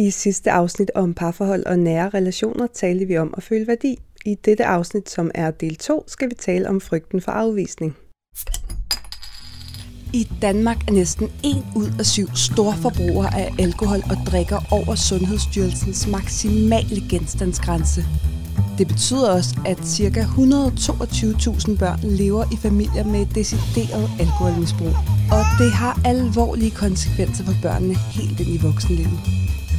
I sidste afsnit om parforhold og nære relationer talte vi om at føle værdi. I dette afsnit, som er del 2, skal vi tale om frygten for afvisning. I Danmark er næsten 1 ud af 7 store forbrugere af alkohol og drikker over Sundhedsstyrelsens maksimale genstandsgrænse. Det betyder også, at ca. 122.000 børn lever i familier med et decideret alkoholmisbrug. Og det har alvorlige konsekvenser for børnene helt ind i voksenlivet.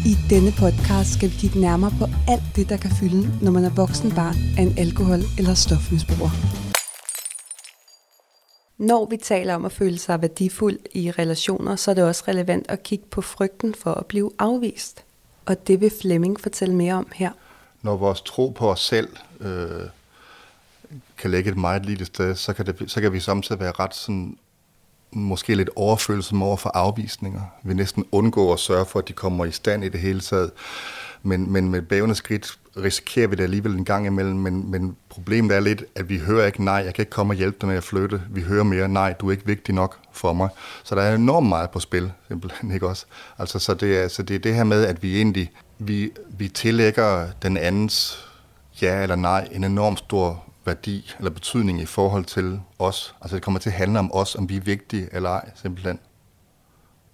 I denne podcast skal vi kigge nærmere på alt det, der kan fylde, når man er voksen barn af en alkohol- eller stofmisbruger. Når vi taler om at føle sig værdifuld i relationer, så er det også relevant at kigge på frygten for at blive afvist. Og det vil Flemming fortælle mere om her. Når vores tro på os selv øh, kan lægge et meget lille sted, så kan, det, så kan vi samtidig være ret sådan, måske lidt overfølsomme over for afvisninger. Vi næsten undgår at sørge for, at de kommer i stand i det hele taget. Men, men med bævende skridt risikerer vi det alligevel en gang imellem, men, men problemet er lidt, at vi hører ikke, nej, jeg kan ikke komme og hjælpe dig med at flytte. Vi hører mere, nej, du er ikke vigtig nok for mig. Så der er enormt meget på spil, simpelthen, ikke også? Altså, så det er, så det er det her med, at vi egentlig, vi, vi tillægger den andens ja eller nej en enorm stor værdi eller betydning i forhold til os. Altså det kommer til at handle om os, om vi er vigtige eller ej, simpelthen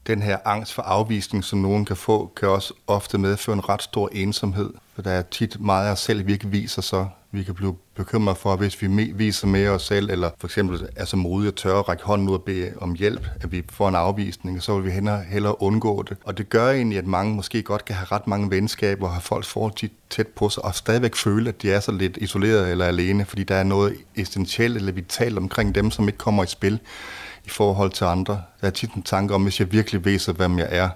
den her angst for afvisning, som nogen kan få, kan også ofte medføre en ret stor ensomhed. For der er tit meget af os selv, vi ikke viser så. Vi kan blive bekymret for, hvis vi viser mere os selv, eller for eksempel er så modige og tørre at række hånden ud og bede om hjælp, at vi får en afvisning, så vil vi hellere, hellere undgå det. Og det gør egentlig, at mange måske godt kan have ret mange venskaber og have folk forholdsvis tæt på sig, og stadigvæk føle, at de er så lidt isoleret eller alene, fordi der er noget essentielt eller vitalt omkring dem, som ikke kommer i spil i forhold til andre. Der er tit en tanke om, hvis jeg virkelig viser, hvem jeg er,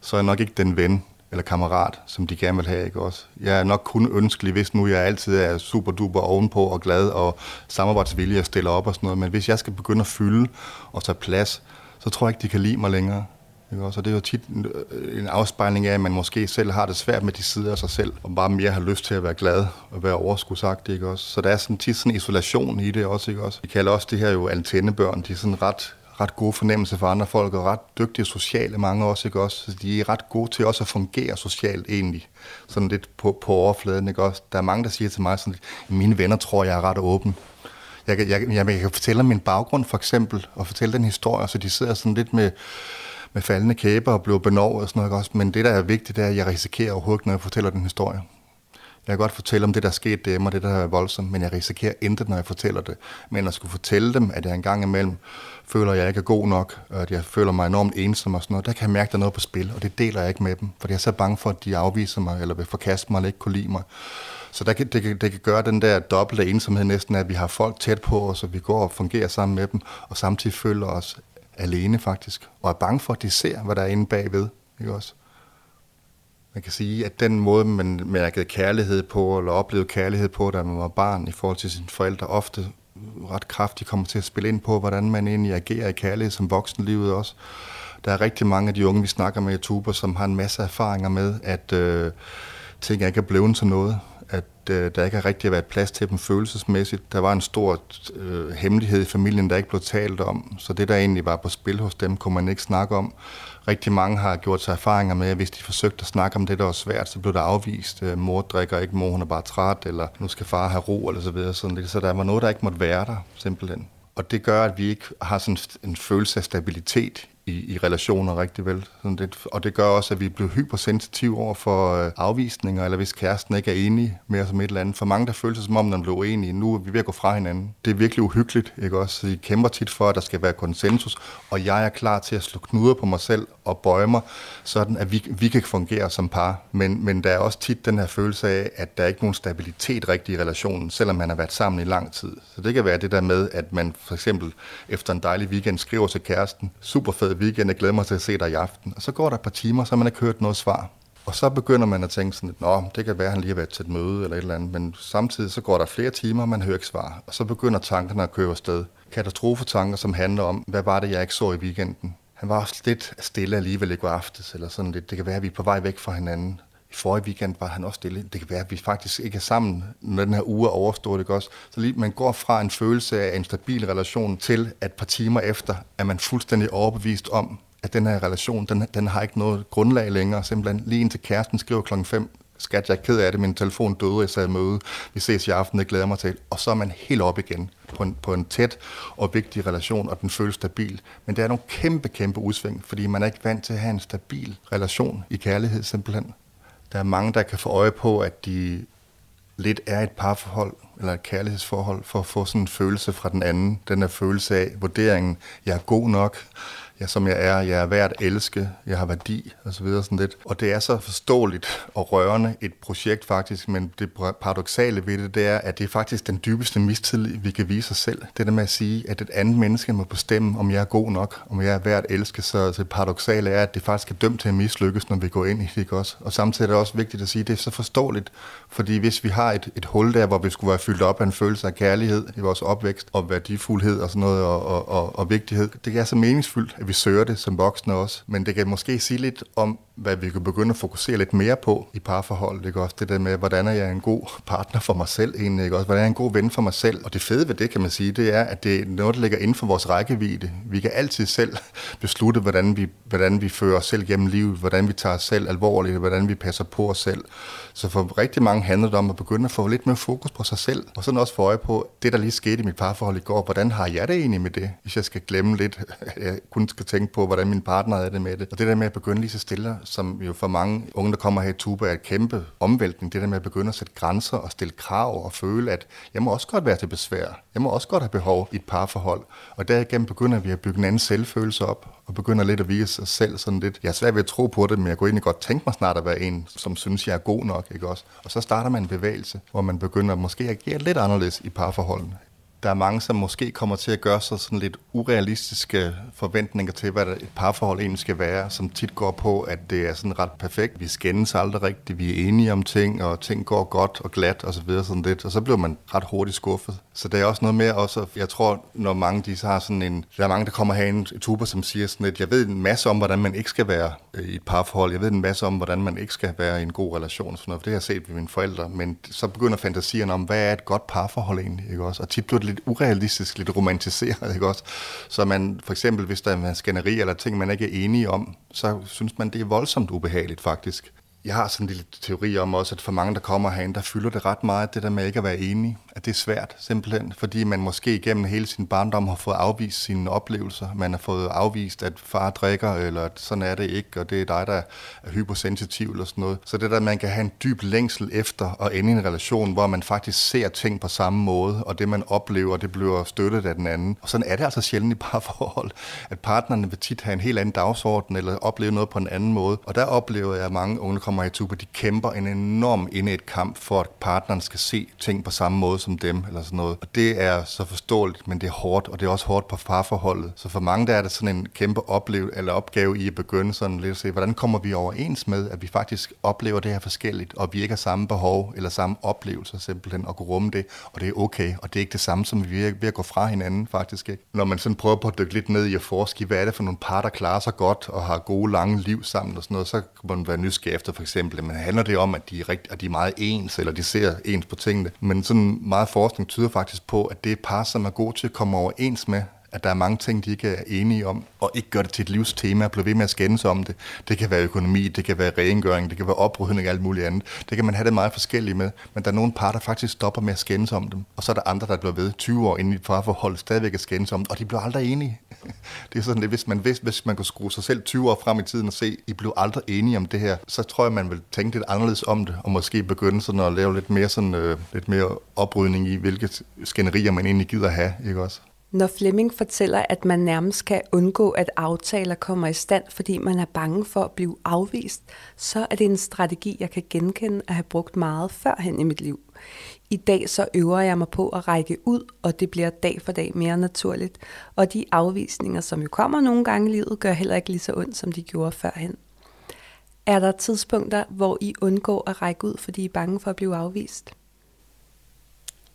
så er jeg nok ikke den ven eller kammerat, som de gerne vil have. Ikke også? Jeg er nok kun ønskelig, hvis nu jeg altid er super duper ovenpå og glad og samarbejdsvillig og stiller op og sådan noget. Men hvis jeg skal begynde at fylde og tage plads, så tror jeg ikke, de kan lide mig længere. Ikke det er jo tit øh, en afspejling af, at man måske selv har det svært med de sider af sig selv, og bare mere har lyst til at være glad og være overskudsagt, ikke også? Så der er sådan tit sådan isolation i det også, ikke også? Vi kalder også det her jo antennebørn, de er sådan ret ret gode fornemmelse for andre folk, og ret dygtige sociale mange også, ikke også? Så de er ret gode til også at fungere socialt egentlig, sådan lidt på, på overfladen, ikke også? Der er mange, der siger til mig sådan, mine venner tror, jeg er ret åben. Jeg, jeg, jeg, jeg kan fortælle om min baggrund for eksempel, og fortælle den historie, så de sidder sådan lidt med, med faldende kæber og blev benovet og sådan noget også. Men det, der er vigtigt, det er, at jeg risikerer overhovedet, når jeg fortæller den historie. Jeg kan godt fortælle om det, der er sket dem, og det, der er voldsomt, men jeg risikerer intet, når jeg fortæller det. Men at skulle fortælle dem, at jeg engang imellem føler, at jeg ikke er god nok, og at jeg føler mig enormt ensom og sådan noget, der kan jeg mærke, at der er noget på spil, og det deler jeg ikke med dem, for jeg er så bange for, at de afviser mig, eller vil forkaste mig, eller ikke kunne lide mig. Så der kan, det, kan, det kan gøre den der dobbelte ensomhed næsten, at vi har folk tæt på os, og vi går og fungerer sammen med dem, og samtidig føler os alene faktisk, og er bange for, at de ser, hvad der er inde bagved. Ikke også? Man kan sige, at den måde, man mærkede kærlighed på, eller oplevede kærlighed på, da man var barn i forhold til sine forældre, ofte ret kraftigt kommer til at spille ind på, hvordan man egentlig agerer i kærlighed som voksenlivet også. Der er rigtig mange af de unge, vi snakker med i Tuber, som har en masse erfaringer med, at øh, ting ikke er blevet til noget at øh, der ikke har rigtig været plads til dem følelsesmæssigt. Der var en stor øh, hemmelighed i familien, der ikke blev talt om, så det, der egentlig var på spil hos dem, kunne man ikke snakke om. Rigtig mange har gjort sig erfaringer med, at hvis de forsøgte at snakke om det, der var svært, så blev der afvist. Øh, mor drikker ikke, mor hun er bare træt, eller nu skal far have ro, eller så videre. Sådan Så der var noget, der ikke måtte være der, simpelthen. Og det gør, at vi ikke har sådan en følelse af stabilitet i, i relationer rigtig vel. Sådan det, og det gør også, at vi bliver hypersensitive over for øh, afvisninger, eller hvis kæresten ikke er enig med os om et eller andet. For mange, der føler sig som om, den bliver uenige. Nu er vi ved at gå fra hinanden. Det er virkelig uhyggeligt, ikke også? Så I kæmper tit for, at der skal være konsensus, og jeg er klar til at slå knuder på mig selv og bøje mig, sådan at vi, vi kan fungere som par. Men, men der er også tit den her følelse af, at der er ikke nogen stabilitet rigtig i relationen, selvom man har været sammen i lang tid. Så det kan være det der med, at man for eksempel efter en dejlig weekend skriver til kæresten, super fed weekend, jeg glæder mig til at se dig i aften. Og så går der et par timer, så man ikke hørt noget svar. Og så begynder man at tænke sådan lidt, nå, det kan være, at han lige har været til et møde eller et eller andet, men samtidig så går der flere timer, og man hører ikke svar. Og så begynder tankerne at køre afsted. Katastrofetanker, som handler om, hvad var det, jeg ikke så i weekenden? Han var også lidt stille alligevel i går aftes, eller sådan lidt. Det kan være, at vi er på vej væk fra hinanden. I forrige weekend var han også stille. Det kan være, at vi faktisk ikke er sammen, når den her uge er overstået. Ikke også? Så lige, man går fra en følelse af en stabil relation til, at et par timer efter er man fuldstændig overbevist om, at den her relation, den, den har ikke noget grundlag længere. Simpelthen lige indtil kæresten skriver klokken 5, skat, jeg er ked af det, min telefon døde, jeg sad i møde, vi ses i aften, det glæder mig til. Og så er man helt op igen på en, på en tæt og vigtig relation, og den føles stabil. Men det er nogle kæmpe, kæmpe udsving, fordi man er ikke vant til at have en stabil relation i kærlighed simpelthen. Der er mange, der kan få øje på, at de lidt er et parforhold, eller et kærlighedsforhold, for at få sådan en følelse fra den anden. Den er følelse af vurderingen, jeg er god nok, ja, som jeg er, jeg er værd at elske, jeg har værdi, og så videre sådan lidt. Og det er så forståeligt og rørende et projekt faktisk, men det paradoxale ved det, det er, at det er faktisk den dybeste mistillid, vi kan vise os selv. Det der med at sige, at et andet menneske må bestemme, om jeg er god nok, om jeg er værd at elske, så det paradoxale er, at det faktisk er dømt til at mislykkes, når vi går ind i det, ikke også? Og samtidig er det også vigtigt at sige, at det er så forståeligt, fordi hvis vi har et, et hul der, hvor vi skulle være fyldt op af en følelse af kærlighed i vores opvækst, og værdifuldhed og sådan noget, og, og, og, og vigtighed, det er så meningsfyldt, at vi søger det som voksne også. Men det kan måske sige lidt om, hvad vi kan begynde at fokusere lidt mere på i parforhold. Ikke også det der med, hvordan er jeg en god partner for mig selv egentlig, ikke også? Hvordan er jeg en god ven for mig selv? Og det fede ved det, kan man sige, det er, at det er noget, der ligger inden for vores rækkevidde. Vi kan altid selv beslutte, hvordan vi, hvordan vi fører os selv gennem livet, hvordan vi tager os selv alvorligt, hvordan vi passer på os selv. Så for rigtig mange handler det om at begynde at få lidt mere fokus på sig selv, og sådan også få øje på det, der lige skete i mit parforhold i går. Hvordan har jeg det egentlig med det, hvis jeg skal glemme lidt, jeg kun skal tænke på, hvordan min partner er det med det. Og det der med at begynde lige så stille, som jo for mange unge, der kommer her i Tuba, er et kæmpe omvæltning. Det der med at begynde at sætte grænser og stille krav og føle, at jeg må også godt være til besvær. Jeg må også godt have behov i et parforhold. Og derigennem begynder vi at bygge en anden selvfølelse op, og begynder lidt at vise sig selv sådan lidt. Jeg er svært ved at tro på det, men jeg kunne egentlig godt tænke mig snart at være en, som synes, jeg er god nok. Ikke også? Og så starter man en bevægelse, hvor man begynder måske at agere lidt anderledes i parforholdene der er mange, som måske kommer til at gøre sig sådan lidt urealistiske forventninger til, hvad et parforhold egentlig skal være, som tit går på, at det er sådan ret perfekt. Vi skændes aldrig rigtigt, vi er enige om ting, og ting går godt og glat og så videre sådan lidt, og så bliver man ret hurtigt skuffet. Så det er også noget med også, jeg tror, når mange de så har sådan en, der er mange, der kommer herinde i tuber, som siger sådan lidt, jeg ved en masse om, hvordan man ikke skal være øh, i et parforhold, jeg ved en masse om, hvordan man ikke skal være i en god relation, sådan noget, for det har jeg set ved mine forældre, men så begynder fantasierne om, hvad er et godt parforhold egentlig, ikke også? Og tit bliver det lidt urealistisk, lidt romantiseret, ikke også? Så man, for eksempel, hvis der er en skænderi eller ting, man ikke er enige om, så synes man, det er voldsomt ubehageligt faktisk. Jeg har sådan en lille teori om også, at for mange, der kommer herinde, der fylder det ret meget, det der med ikke at være enige. At det er svært, simpelthen, fordi man måske igennem hele sin barndom har fået afvist sine oplevelser. Man har fået afvist, at far drikker, eller at sådan er det ikke, og det er dig, der er hypersensitiv eller sådan noget. Så det der, man kan have en dyb længsel efter at ende i en relation, hvor man faktisk ser ting på samme måde, og det man oplever, det bliver støttet af den anden. Og sådan er det altså sjældent i parforhold, at partnerne vil tit have en helt anden dagsorden, eller opleve noget på en anden måde. Og der oplever jeg, at mange unge, kommer i Tuba, de kæmper en enorm et kamp for, at partneren skal se ting på samme måde som dem, eller sådan noget. Og det er så forståeligt, men det er hårdt, og det er også hårdt på farforholdet. Så for mange der er det sådan en kæmpe oplevelse eller opgave i at begynde sådan lidt at se, hvordan kommer vi overens med, at vi faktisk oplever det her forskelligt, og vi ikke har samme behov, eller samme oplevelser simpelthen, at kunne rumme det, og det er okay, og det er ikke det samme, som vi er ved at gå fra hinanden faktisk ikke. Når man sådan prøver på at dykke lidt ned i at forske, hvad er det for nogle par, der klarer sig godt, og har gode, lange liv sammen og sådan noget, så kan man være nysgerrig efter for eksempel, men handler det om, at de, er rigt, at de er meget ens, eller de ser ens på tingene. Men sådan meget forskning tyder faktisk på, at det er par, som er gode til at komme overens med, at der er mange ting, de ikke er enige om, og ikke gør det til et livstema, og bliver ved med at skændes om det. Det kan være økonomi, det kan være rengøring, det kan være oprydning og alt muligt andet. Det kan man have det meget forskelligt med, men der er nogle par, der faktisk stopper med at skændes om dem, og så er der andre, der bliver ved 20 år inden i et parforhold, stadigvæk at skændes om dem, og de bliver aldrig enige. Det er sådan lidt, hvis man hvis, hvis man kunne skrue sig selv 20 år frem i tiden og se, I blev aldrig enige om det her, så tror jeg, man vil tænke lidt anderledes om det, og måske begynde sådan at lave lidt mere, sådan, øh, lidt mere oprydning i, hvilke skænderier man egentlig gider have, ikke også? Når Flemming fortæller, at man nærmest kan undgå, at aftaler kommer i stand, fordi man er bange for at blive afvist, så er det en strategi, jeg kan genkende at have brugt meget førhen i mit liv. I dag så øver jeg mig på at række ud, og det bliver dag for dag mere naturligt. Og de afvisninger, som jo kommer nogle gange i livet, gør heller ikke lige så ondt, som de gjorde førhen. Er der tidspunkter, hvor I undgår at række ud, fordi I er bange for at blive afvist?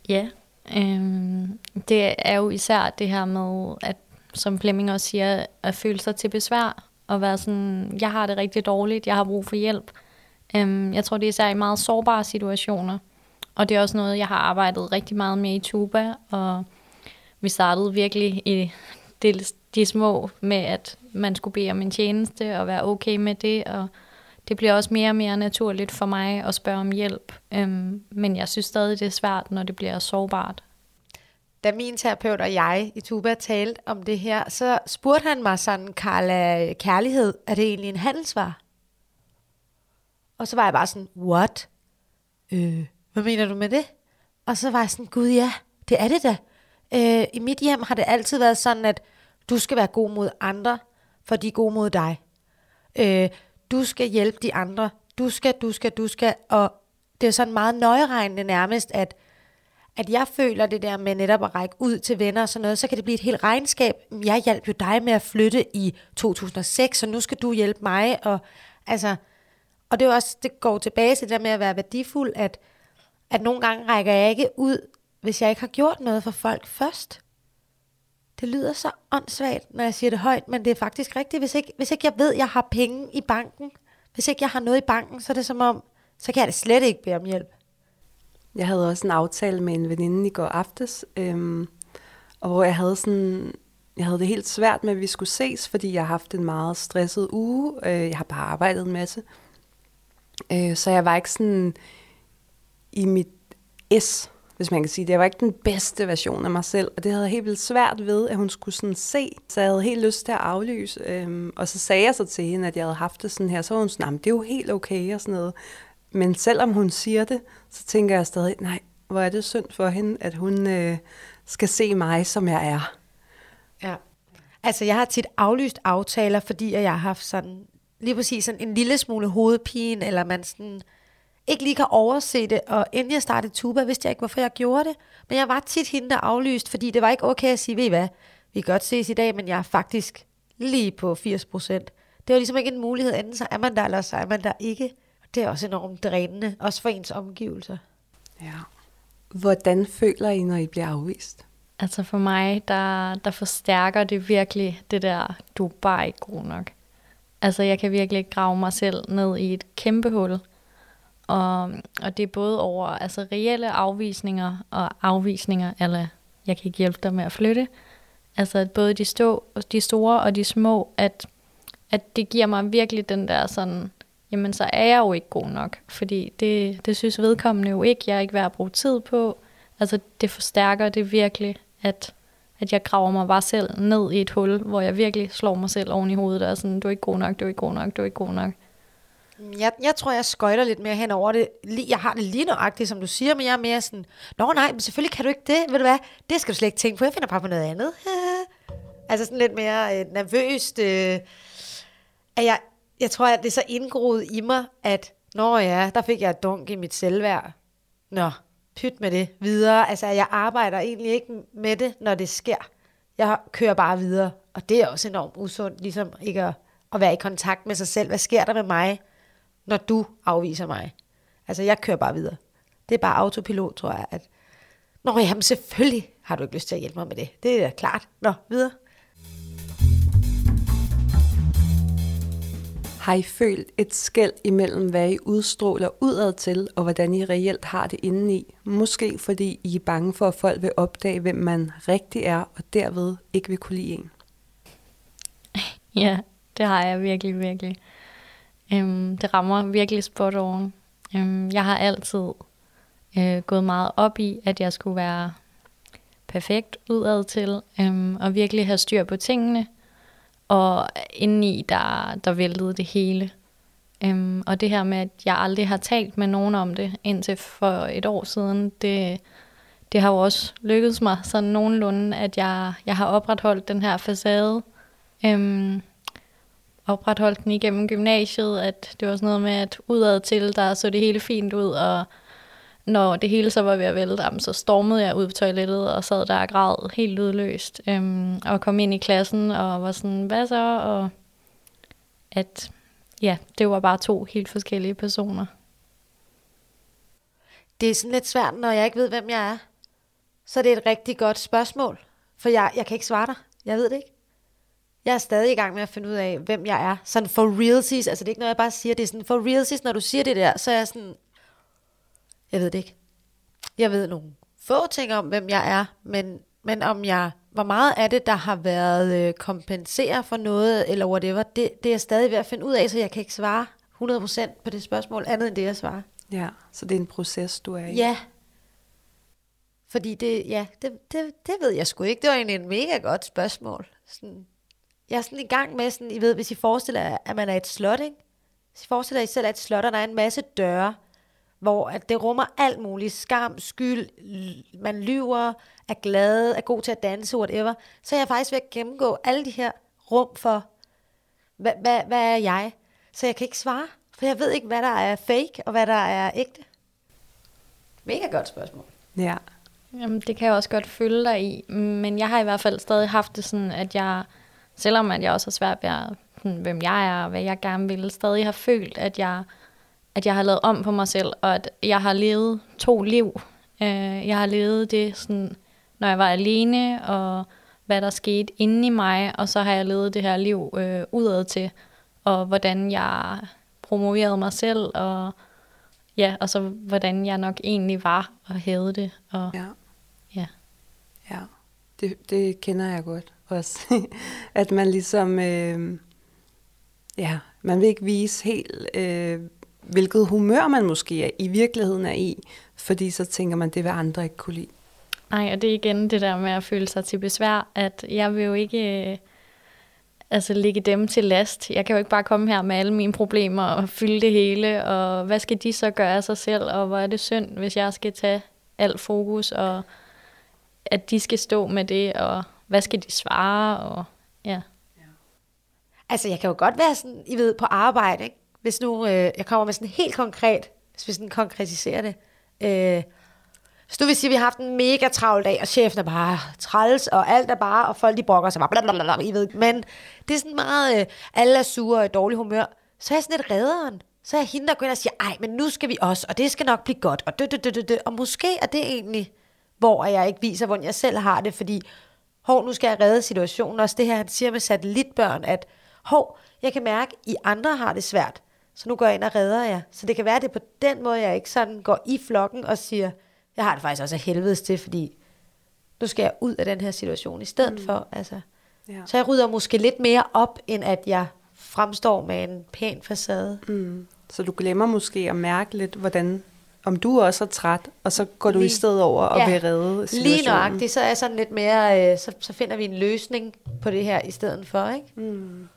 Ja, øhm, det er jo især det her med, at som Flemming også siger, at føle sig til besvær, og være sådan, jeg har det rigtig dårligt, jeg har brug for hjælp. Øhm, jeg tror, det er især i meget sårbare situationer, og det er også noget, jeg har arbejdet rigtig meget med i Tuba, og vi startede virkelig i de, de små med, at man skulle bede om en tjeneste og være okay med det, og det bliver også mere og mere naturligt for mig at spørge om hjælp. Øhm, men jeg synes stadig, det er svært, når det bliver sårbart. Da min terapeut og jeg i Tuba talte om det her, så spurgte han mig sådan, Carla, kærlighed, er det egentlig en handelsvar? Og så var jeg bare sådan, what? Øh, hvad mener du med det? Og så var jeg sådan, gud ja, det er det da. Øh, I mit hjem har det altid været sådan, at du skal være god mod andre, for de er gode mod dig. Øh, du skal hjælpe de andre. Du skal, du skal, du skal. Og det er sådan meget nøjeregnende nærmest, at, at jeg føler det der med netop at række ud til venner og sådan noget, så kan det blive et helt regnskab. Jeg hjalp jo dig med at flytte i 2006, så nu skal du hjælpe mig. Og, altså, og det, er også, det går tilbage til det der med at være værdifuld, at, at nogle gange rækker jeg ikke ud, hvis jeg ikke har gjort noget for folk først. Det lyder så åndssvagt, når jeg siger det højt, men det er faktisk rigtigt. Hvis ikke, hvis ikke jeg ved, at jeg har penge i banken, hvis ikke jeg har noget i banken, så er det som om, så kan jeg det slet ikke bede om hjælp. Jeg havde også en aftale med en veninde i går aftes, øhm, og hvor jeg havde sådan, jeg havde det helt svært med, at vi skulle ses, fordi jeg har haft en meget stresset uge. Øh, jeg har bare arbejdet en masse. Øh, så jeg var ikke sådan i mit S hvis man kan sige det. Jeg var ikke den bedste version af mig selv, og det havde jeg helt vildt svært ved, at hun skulle sådan se. Så jeg havde helt lyst til at aflyse, øhm, og så sagde jeg så til hende, at jeg havde haft det sådan her. Så var hun sådan, det er jo helt okay og sådan noget. Men selvom hun siger det, så tænker jeg stadig, nej, hvor er det synd for hende, at hun øh, skal se mig, som jeg er. Ja. Altså, jeg har tit aflyst aftaler, fordi jeg har haft sådan, lige præcis sådan en lille smule hovedpine, eller man sådan ikke lige kan overse det, og inden jeg startede tuba, vidste jeg ikke, hvorfor jeg gjorde det. Men jeg var tit hende, der aflyst, fordi det var ikke okay at sige, ved I hvad, vi kan godt ses i dag, men jeg er faktisk lige på 80 procent. Det var ligesom ikke en mulighed, enten så er man der, eller så er man der ikke. Det er også enormt drænende, også for ens omgivelser. Ja. Hvordan føler I, når I bliver afvist? Altså for mig, der, der forstærker det virkelig det der, du er bare ikke god nok. Altså jeg kan virkelig grave mig selv ned i et kæmpe hul, og, og det er både over altså reelle afvisninger og afvisninger, eller jeg kan ikke hjælpe dig med at flytte. Altså at både de, stå, de store og de små, at, at det giver mig virkelig den der sådan, jamen så er jeg jo ikke god nok, fordi det, det synes vedkommende jo ikke, jeg er ikke værd at bruge tid på. Altså det forstærker det virkelig, at, at jeg graver mig bare selv ned i et hul, hvor jeg virkelig slår mig selv oven i hovedet, og sådan, du er ikke god nok, du er ikke god nok, du er ikke god nok. Jeg, jeg tror, jeg skøjter lidt mere hen over det. Jeg har det lige nøjagtigt, som du siger, men jeg er mere sådan, Nå nej, men selvfølgelig kan du ikke det. Ved du hvad? Det skal du slet ikke tænke på. Jeg finder bare på noget andet. altså sådan lidt mere øh, nervøst. Øh, at jeg, jeg tror, at det er så indgroet i mig, at Nå ja, der fik jeg et dunk i mit selvværd. Nå, pyt med det videre. Altså, jeg arbejder egentlig ikke med det, når det sker. Jeg kører bare videre. Og det er også enormt usundt, ligesom ikke at, at være i kontakt med sig selv. Hvad sker der med mig? Når du afviser mig. Altså, jeg kører bare videre. Det er bare autopilot, tror jeg, at Nå, jamen selvfølgelig har du ikke lyst til at hjælpe mig med det. Det er klart. Nå, videre. Har I følt et skæld imellem, hvad I udstråler udad til, og hvordan I reelt har det indeni? Måske fordi I er bange for, at folk vil opdage, hvem man rigtig er, og derved ikke vil kunne lide en. Ja, det har jeg virkelig, virkelig. Øhm, det rammer virkelig spot on. Øhm, jeg har altid øh, gået meget op i, at jeg skulle være perfekt udad til, øhm, og virkelig have styr på tingene. Og indeni, der, der væltede det hele. Øhm, og det her med, at jeg aldrig har talt med nogen om det, indtil for et år siden, det, det har jo også lykkedes mig sådan nogenlunde, at jeg, jeg har opretholdt den her facade. Øhm, opretholdt den igennem gymnasiet, at det var sådan noget med, at udad til, der så det hele fint ud, og når det hele så var ved at vælte, så stormede jeg ud på toilettet og sad der og græd helt udløst, øhm, og kom ind i klassen og var sådan, hvad så? Og at ja, det var bare to helt forskellige personer. Det er sådan lidt svært, når jeg ikke ved, hvem jeg er. Så det er et rigtig godt spørgsmål, for jeg, jeg kan ikke svare dig. Jeg ved det ikke. Jeg er stadig i gang med at finde ud af, hvem jeg er. Sådan for realsies. Altså det er ikke noget, jeg bare siger. Det er sådan for realsies, når du siger det der, så er jeg sådan... Jeg ved det ikke. Jeg ved nogle få ting om, hvem jeg er, men, men om jeg hvor meget af det, der har været øh, kompensere for noget, eller whatever, det, det er jeg stadig ved at finde ud af, så jeg kan ikke svare 100% på det spørgsmål, andet end det, jeg svarer. Ja, så det er en proces, du er i. Ja. Fordi det, ja, det, det, det ved jeg sgu ikke. Det var egentlig en mega godt spørgsmål. Sådan, jeg er sådan i gang med, sådan, I ved, hvis I forestiller jer, at man er et slot, ikke? Hvis I forestiller jer selv er et slot, og der er en masse døre, hvor at det rummer alt muligt. Skam, skyld, man lyver, er glad, er god til at danse, whatever. Så er jeg faktisk ved at gennemgå alle de her rum for, hvad, hvad, hvad er jeg? Så jeg kan ikke svare, for jeg ved ikke, hvad der er fake, og hvad der er ægte. Mega godt spørgsmål. Ja. Jamen, det kan jeg også godt følge dig i, men jeg har i hvert fald stadig haft det sådan, at jeg, selvom at jeg også har svært ved, at, sådan, hvem jeg er og hvad jeg gerne vil, stadig har følt, at jeg, at jeg har lavet om på mig selv, og at jeg har levet to liv. Øh, jeg har levet det, sådan, når jeg var alene, og hvad der skete inde i mig, og så har jeg levet det her liv øh, udad til, og hvordan jeg promoverede mig selv, og ja, og så hvordan jeg nok egentlig var og havde det. Og, Ja. ja. Ja, det, det kender jeg godt også. at man ligesom, øh, ja, man vil ikke vise helt, øh, hvilket humør man måske er, i virkeligheden er i, fordi så tænker man, det vil andre ikke kunne lide. Nej, og det er igen det der med at føle sig til besvær, at jeg vil jo ikke øh, altså ligge dem til last. Jeg kan jo ikke bare komme her med alle mine problemer og fylde det hele, og hvad skal de så gøre af sig selv, og hvor er det synd, hvis jeg skal tage alt fokus, og at de skal stå med det, og hvad skal de svare, og ja. Altså, jeg kan jo godt være sådan, I ved, på arbejde, ikke? Hvis nu, øh, jeg kommer med sådan helt konkret, hvis vi sådan konkretiserer det. Øh, hvis du vil sige, at vi har haft en mega travl dag, og chefen er bare træls, og alt er bare, og folk de brokker sig bare, blablabla, I ved. Men det er sådan meget, øh, alle er sure og i dårlig humør. Så er jeg sådan lidt redderen. Så er jeg hende, der går ind og siger, ej, men nu skal vi også, og det skal nok blive godt, og dø, dø, dø, dø, dø. Og måske er det egentlig, hvor jeg ikke viser, hvordan jeg selv har det, fordi, hov, nu skal jeg redde situationen. Også det her, han siger med satellitbørn, at, hov, jeg kan mærke, at I andre har det svært, så nu går jeg ind og redder jer. Så det kan være, at det på den måde, jeg ikke sådan går i flokken og siger, jeg har det faktisk også af helvedes til, fordi nu skal jeg ud af den her situation i stedet mm. for. Altså. Ja. Så jeg rydder måske lidt mere op, end at jeg fremstår med en pæn facade. Mm. Så du glemmer måske at mærke lidt, hvordan, om du også er træt, og så går du i Lige- stedet over og Ja, vil redde situationen. Lige nøjagtigt, så er jeg sådan lidt mere, øh, så, så finder vi en løsning på det her i stedet for, ikke? Mm.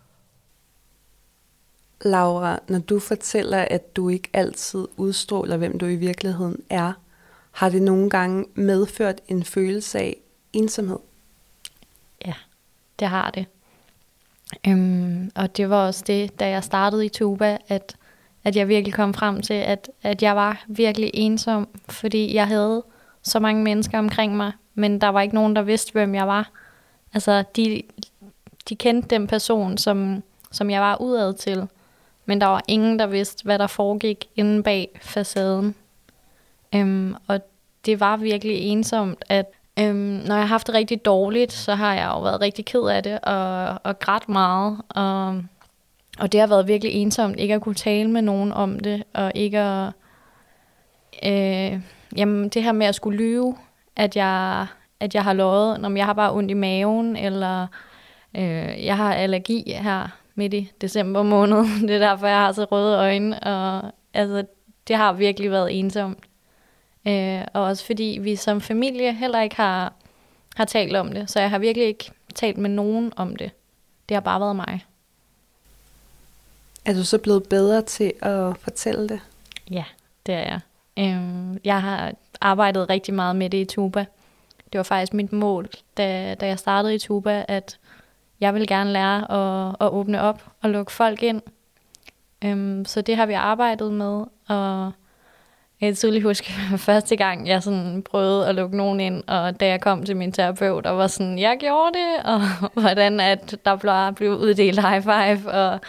Laura, når du fortæller, at du ikke altid udstråler, hvem du i virkeligheden er, har det nogle gange medført en følelse af ensomhed? Ja, det har det. Øhm, og det var også det, da jeg startede i Tuba, at, at jeg virkelig kom frem til, at, at jeg var virkelig ensom, fordi jeg havde så mange mennesker omkring mig, men der var ikke nogen, der vidste, hvem jeg var. Altså, de, de kendte den person, som, som jeg var udad til, men der var ingen, der vidste, hvad der foregik inde bag facaden. Øhm, og det var virkelig ensomt, at øhm, når jeg har haft det rigtig dårligt, så har jeg jo været rigtig ked af det, og, og grædt meget, og, og det har været virkelig ensomt, ikke at kunne tale med nogen om det, og ikke at, øh, jamen det her med at skulle lyve, at jeg, at jeg har løjet, når jeg har bare ondt i maven, eller øh, jeg har allergi her midt i december måned, det er derfor, jeg har så røde øjne, og altså, det har virkelig været ensomt. Øh, og også fordi vi som familie heller ikke har, har talt om det. Så jeg har virkelig ikke talt med nogen om det. Det har bare været mig. Er du så blevet bedre til at fortælle det? Ja, det er jeg. Øhm, jeg har arbejdet rigtig meget med det i Tuba. Det var faktisk mit mål, da, da jeg startede i Tuba, at jeg vil gerne lære at, at åbne op og lukke folk ind. Øhm, så det har vi arbejdet med, og jeg kan tydeligt huske første gang, jeg sådan prøvede at lukke nogen ind, og da jeg kom til min terapeut, og var sådan, jeg gjorde det, og hvordan at der blev, blev uddelt high five, og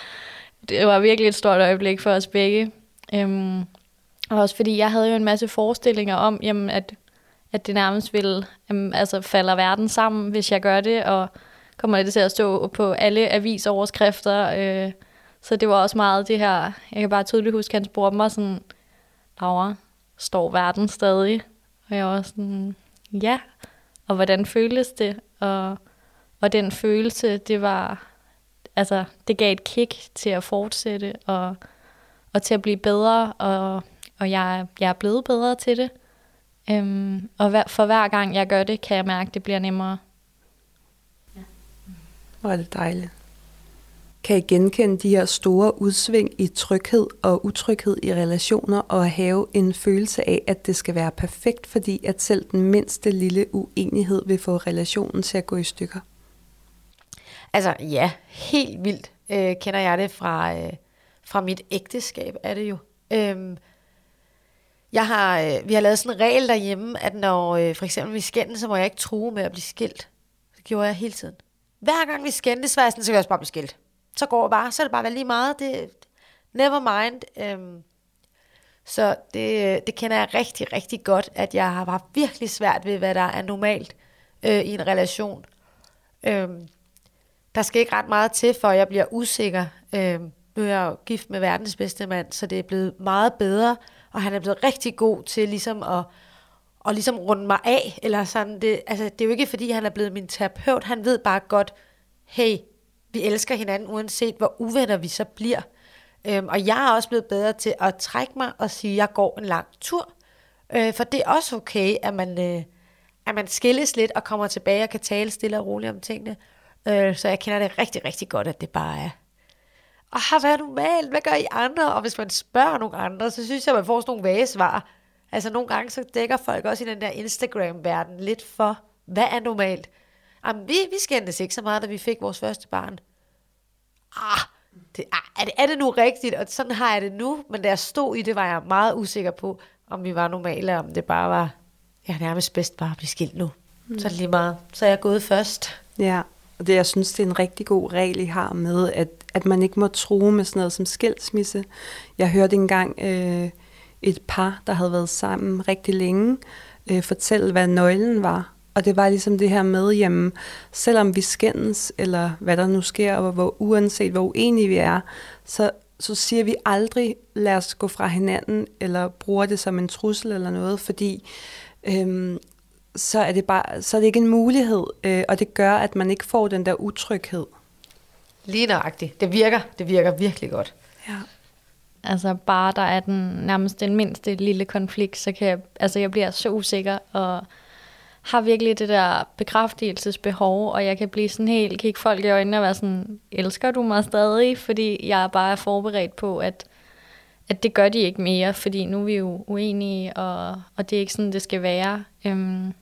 det var virkelig et stort øjeblik for os begge. Øhm, og også fordi jeg havde jo en masse forestillinger om, jamen, at, at det nærmest ville, jamen, øhm, altså falder verden sammen, hvis jeg gør det, og kommer det til at stå på alle avisoverskrifter. Øh, så det var også meget det her, jeg kan bare tydeligt huske, at han spurgte mig sådan, Laura, står verden stadig? Og jeg var sådan, ja. Og hvordan føles det? og, og den følelse, det var, altså, det gav et kick til at fortsætte, og, og til at blive bedre, og, og jeg, jeg er blevet bedre til det. Øhm, og hver, for hver gang jeg gør det, kan jeg mærke, at det bliver nemmere. Hvor er det dejligt. Kan I genkende de her store udsving i tryghed og utryghed i relationer og have en følelse af, at det skal være perfekt, fordi at selv den mindste lille uenighed vil få relationen til at gå i stykker? Altså ja, helt vildt øh, kender jeg det fra, øh, fra mit ægteskab, er det jo. Øhm, jeg har, øh, vi har lavet sådan en regel derhjemme, at når øh, for eksempel vi skændes, så må jeg ikke true med at blive skilt. Det gjorde jeg hele tiden. Hver gang vi skændes, så var jeg sådan, så kan jeg også bare blive skilt. Så går det bare, så er det bare lige meget. Det, never mind. Øhm, så det, øh, det kender jeg rigtig, rigtig godt, at jeg har haft virkelig svært ved, hvad der er normalt øh, i en relation. Øhm, der skal ikke ret meget til, for jeg bliver usikker. Øh, nu er jeg jo gift med verdens bedste mand, så det er blevet meget bedre, og han er blevet rigtig god til ligesom at, at ligesom runde mig af, eller sådan. Det, altså, det er jo ikke, fordi han er blevet min terapeut. Han ved bare godt, hey, vi elsker hinanden, uanset hvor uvenner vi så bliver. Øhm, og jeg er også blevet bedre til at trække mig og sige, at jeg går en lang tur. Øh, for det er også okay, at man, øh, at man skilles lidt og kommer tilbage og kan tale stille og roligt om tingene. Øh, så jeg kender det rigtig, rigtig godt, at det bare er, ah, hvad er normalt? Hvad gør I andre? Og hvis man spørger nogle andre, så synes jeg, at man får sådan nogle vage svar. Altså nogle gange, så dækker folk også i den der Instagram-verden lidt for, hvad er normalt? Jamen, vi, vi skændtes ikke så meget, da vi fik vores første barn. Ah, det, ah, er, det, er det nu rigtigt? Og sådan har jeg det nu, men da jeg stod i det, var jeg meget usikker på, om vi var normale, om det bare var, jeg er nærmest bedst bare at blive skilt nu. Mm. Så det lige meget. Så er jeg gået først. Ja, og det, jeg synes, det er en rigtig god regel, I har med, at, at man ikke må true med sådan noget som skilsmisse. Jeg hørte engang øh, et par, der havde været sammen rigtig længe, øh, fortælle, hvad nøglen var. Og det var ligesom det her med, jamen, selvom vi skændes, eller hvad der nu sker, og hvor uanset hvor uenige vi er, så, så siger vi aldrig, lad os gå fra hinanden, eller bruger det som en trussel eller noget, fordi øhm, så er det bare, så er det ikke en mulighed, øh, og det gør, at man ikke får den der utryghed. Lige nøjagtigt. Det virker. Det virker virkelig godt. Ja. Altså bare der er den nærmest den mindste lille konflikt, så kan jeg, altså jeg bliver så usikker, og har virkelig det der bekræftelsesbehov, og jeg kan blive sådan helt, kigge folk i øjnene og være sådan, elsker du mig stadig? Fordi jeg bare er forberedt på, at, at det gør de ikke mere, fordi nu er vi jo uenige, og, og det er ikke sådan, det skal være. Øhm,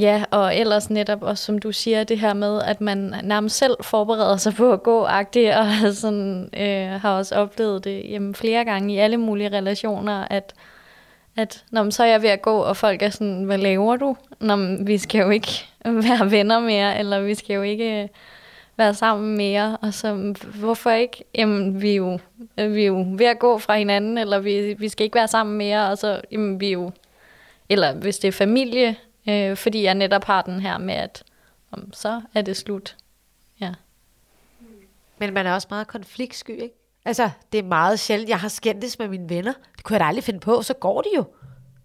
Ja, og ellers netop også, som du siger, det her med, at man nærmest selv forbereder sig på at gå agtigt, og sådan, øh, har også oplevet det jamen, flere gange i alle mulige relationer, at, at når så er jeg ved at gå, og folk er sådan, hvad laver du? Når vi skal jo ikke være venner mere, eller vi skal jo ikke øh, være sammen mere, og så hvorfor ikke? Jamen, vi er jo, vi er jo ved at gå fra hinanden, eller vi, vi skal ikke være sammen mere, og så, jamen, vi er jo, eller hvis det er familie, Øh, fordi jeg netop har den her med, at om, så er det slut. Ja. Men man er også meget konfliktsky, ikke? Altså, det er meget sjældent. Jeg har skændtes med mine venner. Det kunne jeg da aldrig finde på. Så går det jo.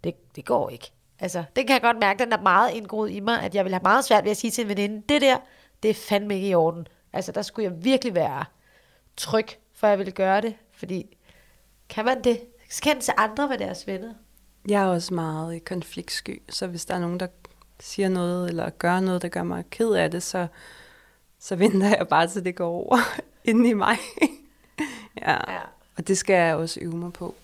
Det, det går ikke. Altså, det kan jeg godt mærke, den er meget indgroet i mig, at jeg vil have meget svært ved at sige til en veninde, det der, det er fandme ikke i orden. Altså, der skulle jeg virkelig være tryg, for jeg ville gøre det. Fordi, kan man det? Skændes andre med deres venner? Jeg er også meget konfliktsky, så hvis der er nogen, der siger noget eller gør noget, der gør mig ked af det, så, så venter jeg bare til det går over inden i mig. ja. ja. Og det skal jeg også øve mig på.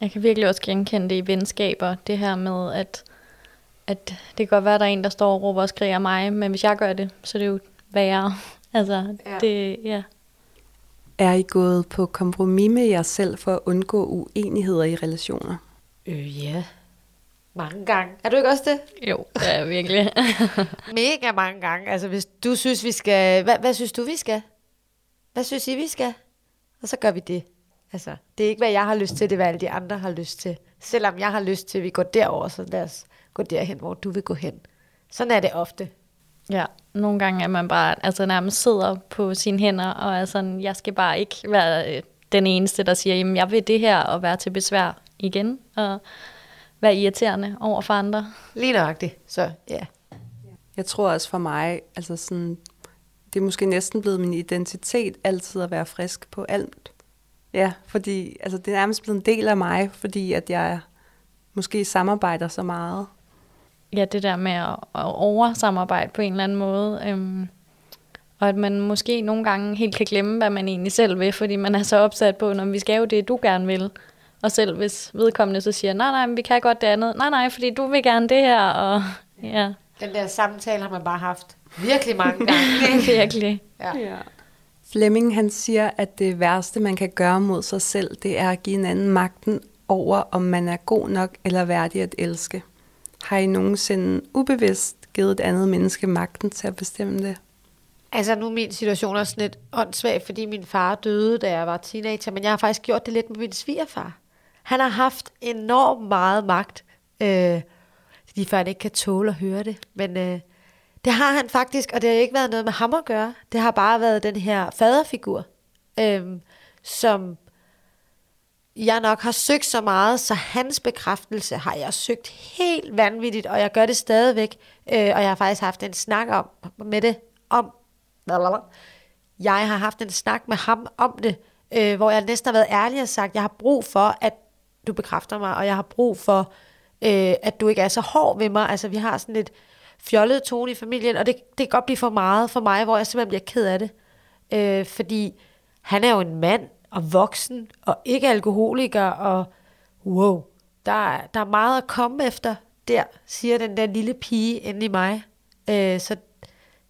Jeg kan virkelig også genkende det i venskaber, det her med, at, at det kan godt være, at der er en, der står og råber og skriger mig, men hvis jeg gør det, så er det jo værre. altså, ja. det, ja. Er I gået på kompromis med jer selv for at undgå uenigheder i relationer? Øh, ja. Mange gange. Er du ikke også det? Jo, det er virkelig. Mega mange gange. Altså, hvis du synes, vi skal... Hvad, hvad synes du, vi skal? Hvad synes I, vi skal? Og så gør vi det. Altså, det er ikke, hvad jeg har lyst til, det er, hvad alle de andre har lyst til. Selvom jeg har lyst til, at vi går derover, så lad os gå derhen, hvor du vil gå hen. Sådan er det ofte. Ja, nogle gange er man bare altså nærmest sidder på sine hænder, og er sådan, jeg skal bare ikke være øh, den eneste, der siger, jamen jeg vil det her, og være til besvær igen, og være irriterende over for andre. Lige nøjagtigt, så ja. Jeg tror også for mig, altså sådan, det er måske næsten blevet min identitet altid at være frisk på alt. Ja, fordi altså, det er nærmest blevet en del af mig, fordi at jeg måske samarbejder så meget. Ja, det der med at, at oversamarbejde på en eller anden måde. Øhm, og at man måske nogle gange helt kan glemme, hvad man egentlig selv vil, fordi man er så opsat på, når vi skal jo det, du gerne vil. Og selv hvis vedkommende så siger, nej, nej, men vi kan godt det andet. Nej, nej, fordi du vil gerne det her. Og, ja. Den der samtale har man bare haft virkelig mange gange. Virkelig. Ja. Ja. Flemming han siger, at det værste, man kan gøre mod sig selv, det er at give en anden magten over, om man er god nok eller værdig at elske. Har I nogensinde ubevidst givet et andet menneske magten til at bestemme det? Altså nu er min situation også lidt åndssvag, fordi min far døde, da jeg var teenager, men jeg har faktisk gjort det lidt med min svigerfar. Han har haft enormt meget magt. Øh, lige før han ikke kan tåle at høre det, men øh, det har han faktisk, og det har ikke været noget med ham at gøre. Det har bare været den her faderfigur, øh, som jeg nok har søgt så meget, så hans bekræftelse har jeg søgt helt vanvittigt, og jeg gør det stadigvæk. Øh, og jeg har faktisk haft en snak om, med det, om, jeg har haft en snak med ham om det, øh, hvor jeg næsten har været ærlig og sagt, jeg har brug for, at du bekræfter mig, og jeg har brug for, øh, at du ikke er så hård ved mig. Altså, vi har sådan lidt fjollet tone i familien, og det, det kan godt blive for meget for mig, hvor jeg simpelthen bliver ked af det. Øh, fordi han er jo en mand, og voksen, og ikke alkoholiker, og wow, der, der er meget at komme efter der, siger den der lille pige inde i mig. Øh, så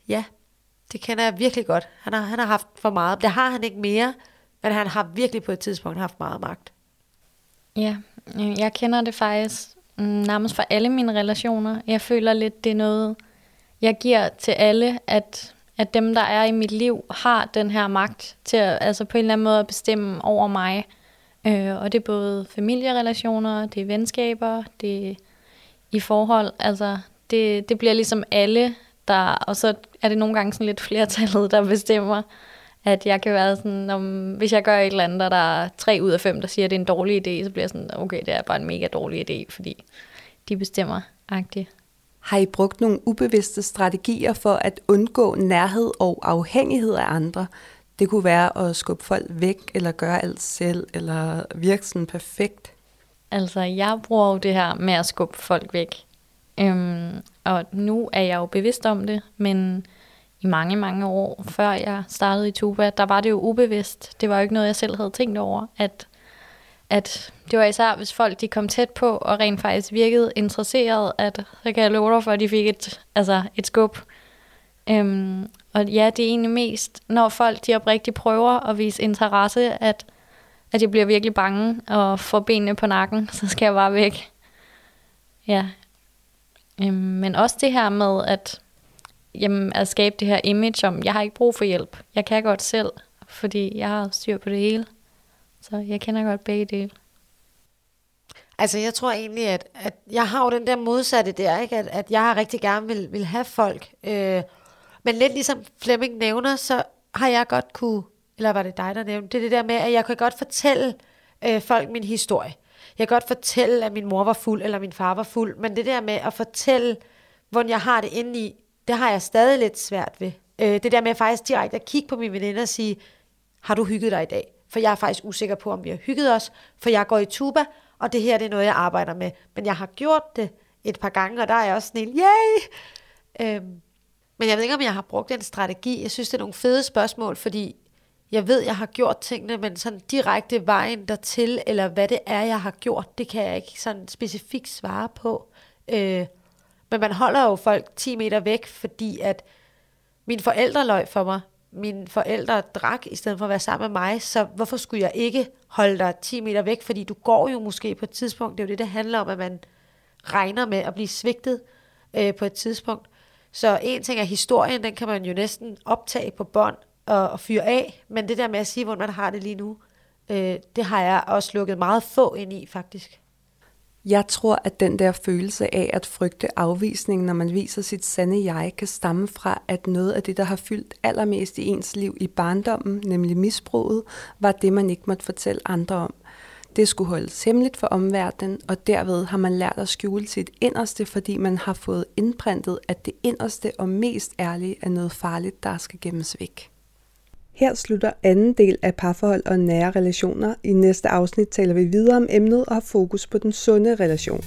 ja, det kender jeg virkelig godt. Han har, han har haft for meget. Det har han ikke mere, men han har virkelig på et tidspunkt haft meget magt. Ja, øh, jeg kender det faktisk mm, nærmest for alle mine relationer. Jeg føler lidt, det er noget, jeg giver til alle, at, at dem, der er i mit liv, har den her magt til at, altså på en eller anden måde at bestemme over mig. Øh, og det er både familierelationer, det er venskaber, det er i forhold. Altså, det, det bliver ligesom alle, der, og så er det nogle gange sådan lidt flertallet, der bestemmer, at jeg kan være sådan, om, hvis jeg gør et eller andet, og der er tre ud af fem, der siger, at det er en dårlig idé, så bliver jeg sådan, okay, det er bare en mega dårlig idé, fordi de bestemmer agtigt. Har I brugt nogle ubevidste strategier for at undgå nærhed og afhængighed af andre? Det kunne være at skubbe folk væk, eller gøre alt selv, eller virke sådan perfekt. Altså, jeg bruger jo det her med at skubbe folk væk. Øhm, og nu er jeg jo bevidst om det, men i mange, mange år, før jeg startede i Tuba, der var det jo ubevidst. Det var jo ikke noget, jeg selv havde tænkt over, at, at det var især, hvis folk de kom tæt på og rent faktisk virkede interesseret, at så kan jeg love dig for, at de fik et, altså et skub. Øhm, og ja, det er egentlig mest, når folk de oprigtigt prøver at vise interesse, at, at jeg bliver virkelig bange og får benene på nakken, så skal jeg bare væk. Ja. Øhm, men også det her med at, jamen, at skabe det her image om, jeg har ikke brug for hjælp. Jeg kan godt selv, fordi jeg har styr på det hele. Så jeg kender godt begge dele. Altså, jeg tror egentlig, at, at jeg har jo den der modsatte der, ikke? At, at jeg rigtig gerne vil, vil have folk. Øh, men lidt ligesom Flemming nævner, så har jeg godt kunne, eller var det dig, der nævnte, det er det der med, at jeg kan godt fortælle øh, folk min historie. Jeg kan godt fortælle, at min mor var fuld, eller min far var fuld, men det der med at fortælle, hvordan jeg har det inde i, det har jeg stadig lidt svært ved. Øh, det der med faktisk direkte at kigge på mine veninde og sige, har du hygget dig i dag? For jeg er faktisk usikker på, om vi har hygget os, for jeg går i tuba, og det her det er noget, jeg arbejder med. Men jeg har gjort det et par gange, og der er jeg også sådan en, yay! Øhm, men jeg ved ikke, om jeg har brugt en strategi. Jeg synes, det er nogle fede spørgsmål, fordi jeg ved, jeg har gjort tingene, men sådan direkte vejen dertil, eller hvad det er, jeg har gjort, det kan jeg ikke sådan specifikt svare på. Øh, men man holder jo folk 10 meter væk, fordi at mine forældre løg for mig. Mine forældre drak i stedet for at være sammen med mig, så hvorfor skulle jeg ikke holde dig 10 meter væk? Fordi du går jo måske på et tidspunkt, det er jo det, det handler om, at man regner med at blive svigtet øh, på et tidspunkt. Så en ting er historien, den kan man jo næsten optage på bånd og, og fyre af, men det der med at sige, hvordan man har det lige nu, øh, det har jeg også lukket meget få ind i, faktisk. Jeg tror, at den der følelse af at frygte afvisning, når man viser sit sande jeg, kan stamme fra, at noget af det, der har fyldt allermest i ens liv i barndommen, nemlig misbruget, var det, man ikke måtte fortælle andre om. Det skulle holdes hemmeligt for omverdenen, og derved har man lært at skjule sit inderste, fordi man har fået indprintet, at det inderste og mest ærlige er noget farligt, der skal gemmes væk. Her slutter anden del af parforhold og nære relationer. I næste afsnit taler vi videre om emnet og har fokus på den sunde relation.